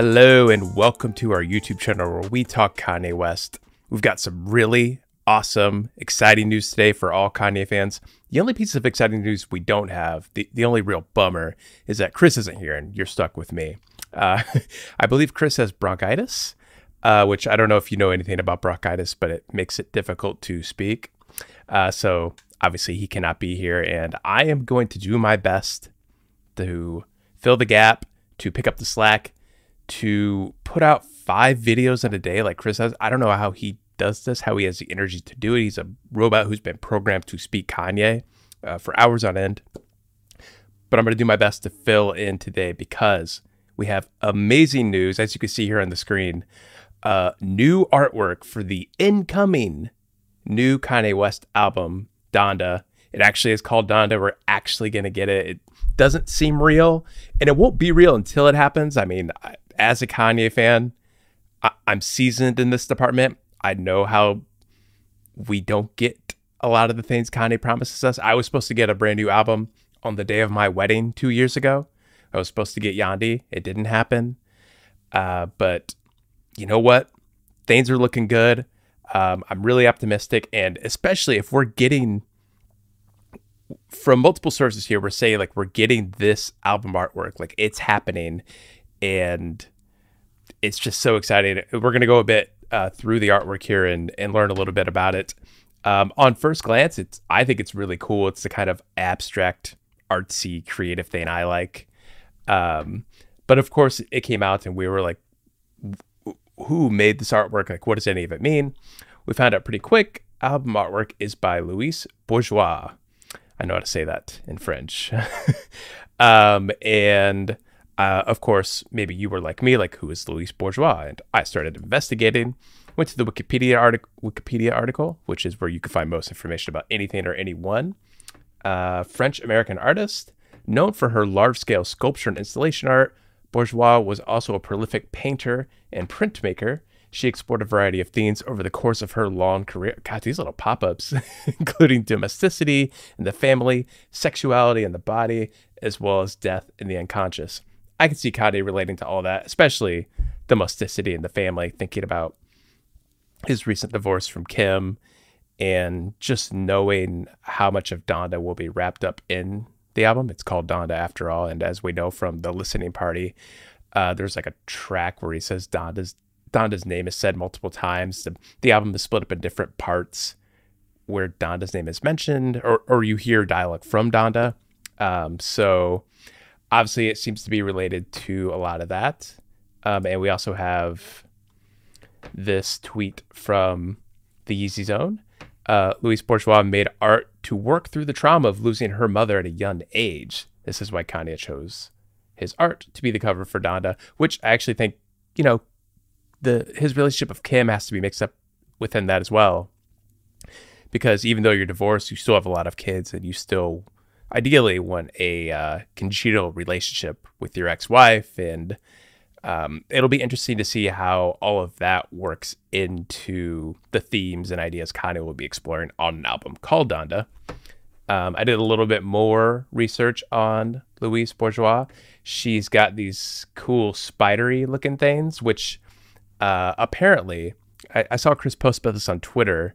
Hello and welcome to our YouTube channel where we talk Kanye West. We've got some really awesome, exciting news today for all Kanye fans. The only piece of exciting news we don't have, the, the only real bummer, is that Chris isn't here and you're stuck with me. Uh, I believe Chris has bronchitis, uh, which I don't know if you know anything about bronchitis, but it makes it difficult to speak. Uh, so obviously he cannot be here, and I am going to do my best to fill the gap, to pick up the slack, to put out five videos in a day like Chris has. I don't know how he does this, how he has the energy to do it. He's a robot who's been programmed to speak Kanye uh, for hours on end. But I'm going to do my best to fill in today because we have amazing news, as you can see here on the screen. Uh, new artwork for the incoming new Kanye West album, Donda. It actually is called Donda. We're actually going to get it. It doesn't seem real, and it won't be real until it happens. I mean, as a Kanye fan, I- I'm seasoned in this department. I know how we don't get a lot of the things Kanye promises us. I was supposed to get a brand new album on the day of my wedding two years ago. I was supposed to get Yandhi. It didn't happen. Uh, but you know what? Things are looking good. Um, I'm really optimistic. And especially if we're getting from multiple sources here, we're saying like we're getting this album artwork, like it's happening. And it's just so exciting. We're going to go a bit uh, through the artwork here and, and learn a little bit about it. Um, on first glance, it's I think it's really cool. It's the kind of abstract, artsy, creative thing I like. Um, but of course, it came out and we were like, who made this artwork? Like, what does any of it mean? We found out pretty quick. Album artwork is by Louis Bourgeois. I know how to say that in French. um, and uh, of course, maybe you were like me, like who is Louis Bourgeois? And I started investigating. Went to the Wikipedia article, Wikipedia article, which is where you can find most information about anything or anyone. Uh, French American artist, known for her large-scale sculpture and installation art, Bourgeois was also a prolific painter and printmaker. She explored a variety of themes over the course of her long career. God, these little pop ups, including domesticity and the family, sexuality and the body, as well as death and the unconscious. I can see Kanye relating to all that, especially domesticity in the family, thinking about his recent divorce from Kim and just knowing how much of Donda will be wrapped up in the album. It's called Donda after all. And as we know from the listening party, uh, there's like a track where he says Donda's Donda's name is said multiple times. The, the album is split up in different parts where Donda's name is mentioned, or, or you hear dialogue from Donda. Um, so obviously, it seems to be related to a lot of that. Um, and we also have this tweet from the Yeezy Zone. Uh, Louise Bourgeois made art to work through the trauma of losing her mother at a young age. This is why Kanye chose his art to be the cover for Donda, which I actually think, you know, the his relationship with Kim has to be mixed up within that as well. Because even though you're divorced, you still have a lot of kids, and you still ideally want a uh, congenial relationship with your ex-wife, and um, it'll be interesting to see how all of that works into the themes and ideas Kanye will be exploring on an album called Donda. Um, I did a little bit more research on Louise Bourgeois. She's got these cool spidery looking things, which uh, apparently I, I, saw Chris post about this on Twitter.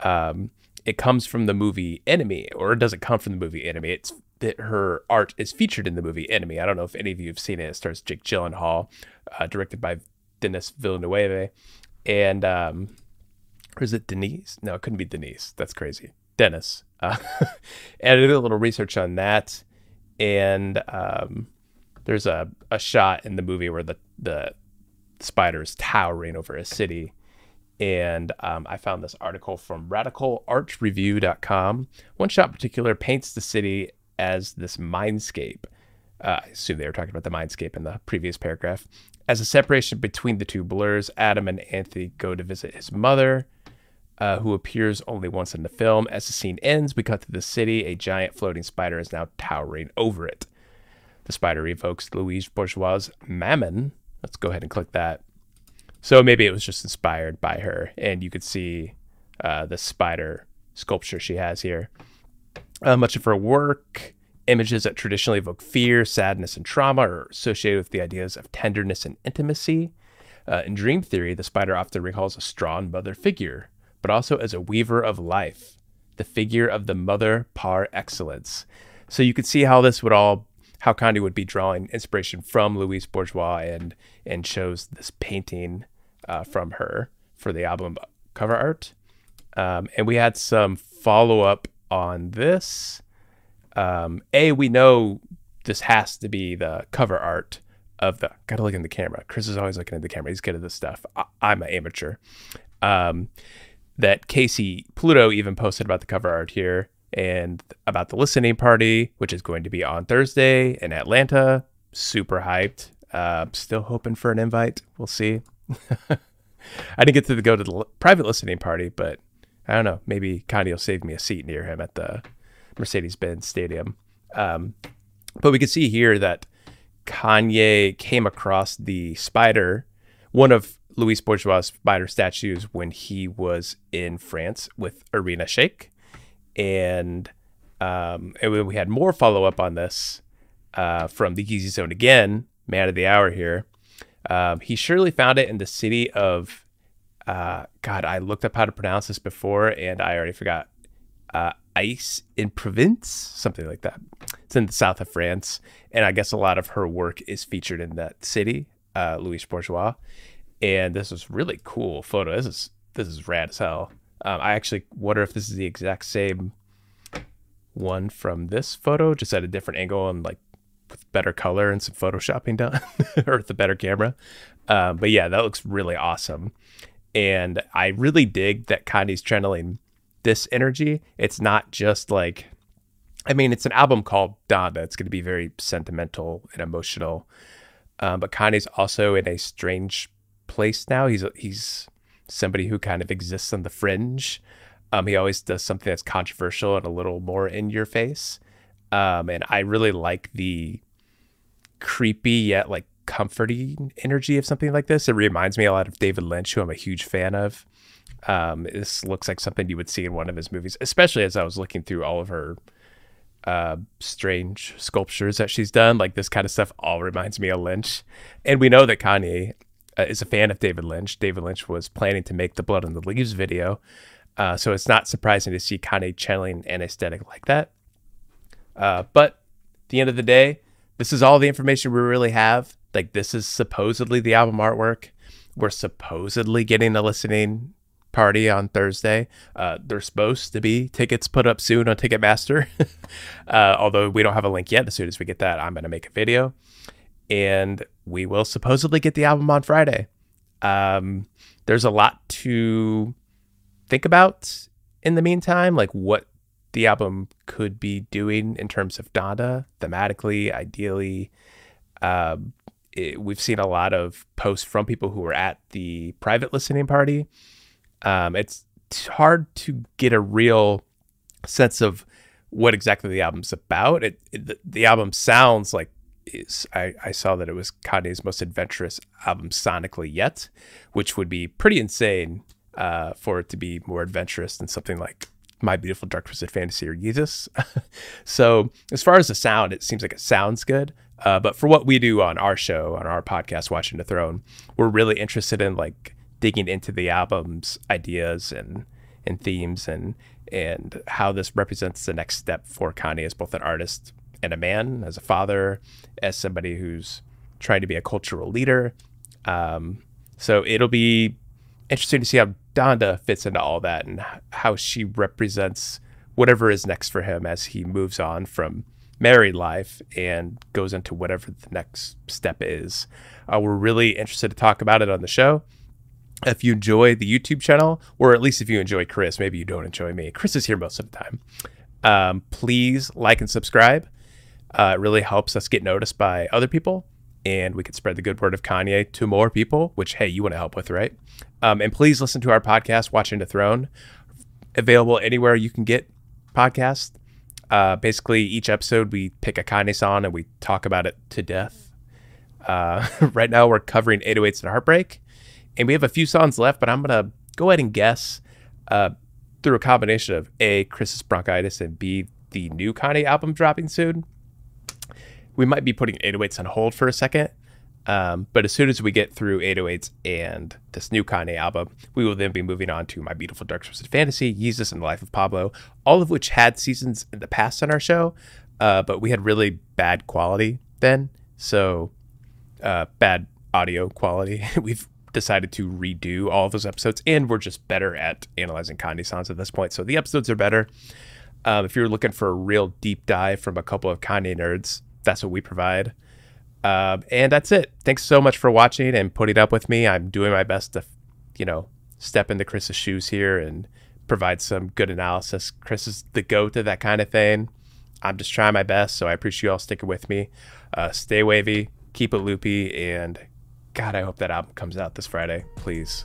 Um, it comes from the movie Enemy, or it doesn't come from the movie Enemy. It's that her art is featured in the movie Enemy. I don't know if any of you have seen it. It stars Jake Gyllenhaal, uh, directed by Denis Villeneuve, and um, or is it Denise? No, it couldn't be Denise. That's crazy. Dennis. Uh, and I did a little research on that, and um, there's a, a shot in the movie where the the spider is towering over a city, And um, I found this article from radicalartreview.com. One shot in particular paints the city as this mindscape. Uh, I assume they were talking about the mindscape in the previous paragraph. As a separation between the two blurs, Adam and Anthony go to visit his mother, uh, who appears only once in the film. As the scene ends, we cut to the city. A giant floating spider is now towering over it. The spider evokes Louise Bourgeois' Maman. Let's go ahead and click that. So maybe it was just inspired by her, and you could see uh, the spider sculpture she has here. Uh, much of her work, images that traditionally evoke fear, sadness, and trauma, are associated with the ideas of tenderness and intimacy. Uh, in dream theory, the spider often recalls a strong mother figure, but also as a weaver of life, the figure of the mother par excellence. So you could see how this would all how Kanye would be drawing inspiration from Louise Bourgeois and and chose this painting uh, from her for the album cover art. Um, and we had some follow up on this. Um, a, we know this has to be the cover art of the. Gotta look in the camera. Chris is always looking at the camera. He's good at this stuff. I, am an amateur. Um, that Casey Pluto even posted about the cover art here and about the listening party, which is going to be on Thursday in Atlanta. Super hyped. Uh, still hoping for an invite. We'll see. I didn't get to go to the private listening party, but I don't know. Maybe Kanye will save me a seat near him at the Mercedes Benz Stadium. Um, but we can see here that Kanye came across the spider, one of Louis Bourgeois' spider statues, when he was in France with Irina Shayk and um, and we had more follow up on this uh, from the Yeezy Zone again, man of the hour here. Um, he surely found it in the city of uh, God. I looked up how to pronounce this before, and I already forgot. Uh, Ice in Provence, something like that. It's in the south of France, and I guess a lot of her work is featured in that city, uh, Louis Bourgeois. And this is really cool photo. This is this is rad as hell. Um, I actually wonder if this is the exact same one from this photo, just at a different angle and like with better color and some photoshopping done, or with a better camera. Um, but yeah, that looks really awesome. And I really dig that Kanye's channeling this energy. It's not just like, I mean, it's an album called Donda. It's going to be very sentimental and emotional. Um, but Kanye's also in a strange place now. He's he's somebody who kind of exists on the fringe. Um, he always does something that's controversial and a little more in your face. Um, and I really like the creepy yet like comforting energy of something like this. It reminds me a lot of David Lynch, who I'm a huge fan of. Um, this looks like something you would see in one of his movies, especially as I was looking through all of her uh, strange sculptures that she's done. Like this kind of stuff all reminds me of Lynch. And we know that Kanye uh, is a fan of David Lynch. David Lynch was planning to make the Blood on the Leaves video, uh, so it's not surprising to see Kanye channeling an aesthetic like that. Uh, but at the end of the day, this is all the information we really have. Like this is supposedly the album artwork. We're supposedly getting a listening party on Thursday. Uh, there's supposed to be tickets put up soon on Ticketmaster. uh, although we don't have a link yet. As soon as we get that, I'm going to make a video and we will supposedly get the album on Friday. Um, there's a lot to think about in the meantime, like what the album could be doing in terms of Donda, thematically, ideally. Um, it, we've seen a lot of posts from people who were at the private listening party. Um, it's hard to get a real sense of what exactly the album's about. It, it the, the album sounds like is I, I saw that it was Kanye's most adventurous album sonically yet, which would be pretty insane uh, for it to be more adventurous than something like My Beautiful Dark Twisted Fantasy or Yeezus. so as far as the sound, it seems like it sounds good. Uh, but for what we do on our show, on our podcast, Watching the Throne, we're really interested in like digging into the album's ideas and and themes and and how this represents the next step for Kanye as both an artist and a man, as a father, as somebody who's trying to be a cultural leader. Um, so it'll be interesting to see how Donda fits into all that and how she represents whatever is next for him as he moves on from married life and goes into whatever the next step is. Uh, we're really interested to talk about it on the show. If you enjoy the YouTube channel, or at least if you enjoy Chris, maybe you don't enjoy me. Chris is here most of the time. Um, please like and subscribe. Uh, it really helps us get noticed by other people, and we could spread the good word of Kanye to more people, which, hey, you want to help with, right? Um, and please listen to our podcast, Watching the Throne, available anywhere you can get podcasts. Uh, basically, each episode we pick a Kanye song and we talk about it to death. Uh, right now, we're covering 808s and Heartbreak, and we have a few songs left, but I'm going to go ahead and guess uh, through a combination of A, Chris's bronchitis, and B, the new Kanye album dropping soon. We might be putting 808s on hold for a second, um, but as soon as we get through 808s and this new Kanye album, we will then be moving on to My Beautiful Dark Twisted Fantasy, Yeezus, and The Life of Pablo, all of which had seasons in the past on our show, uh, but we had really bad quality then. So, uh, bad audio quality. We've decided to redo all those episodes, and we're just better at analyzing Kanye songs at this point. So, the episodes are better. Um, if you're looking for a real deep dive from a couple of Kanye nerds, that's what we provide. Uh, and that's it. Thanks so much for watching and putting up with me. I'm doing my best to, you know, step into Chris's shoes here and provide some good analysis. Chris is the goat of that kind of thing. I'm just trying my best, so I appreciate you all sticking with me. Uh, stay wavy, keep it loopy, and God, I hope that album comes out this Friday, please.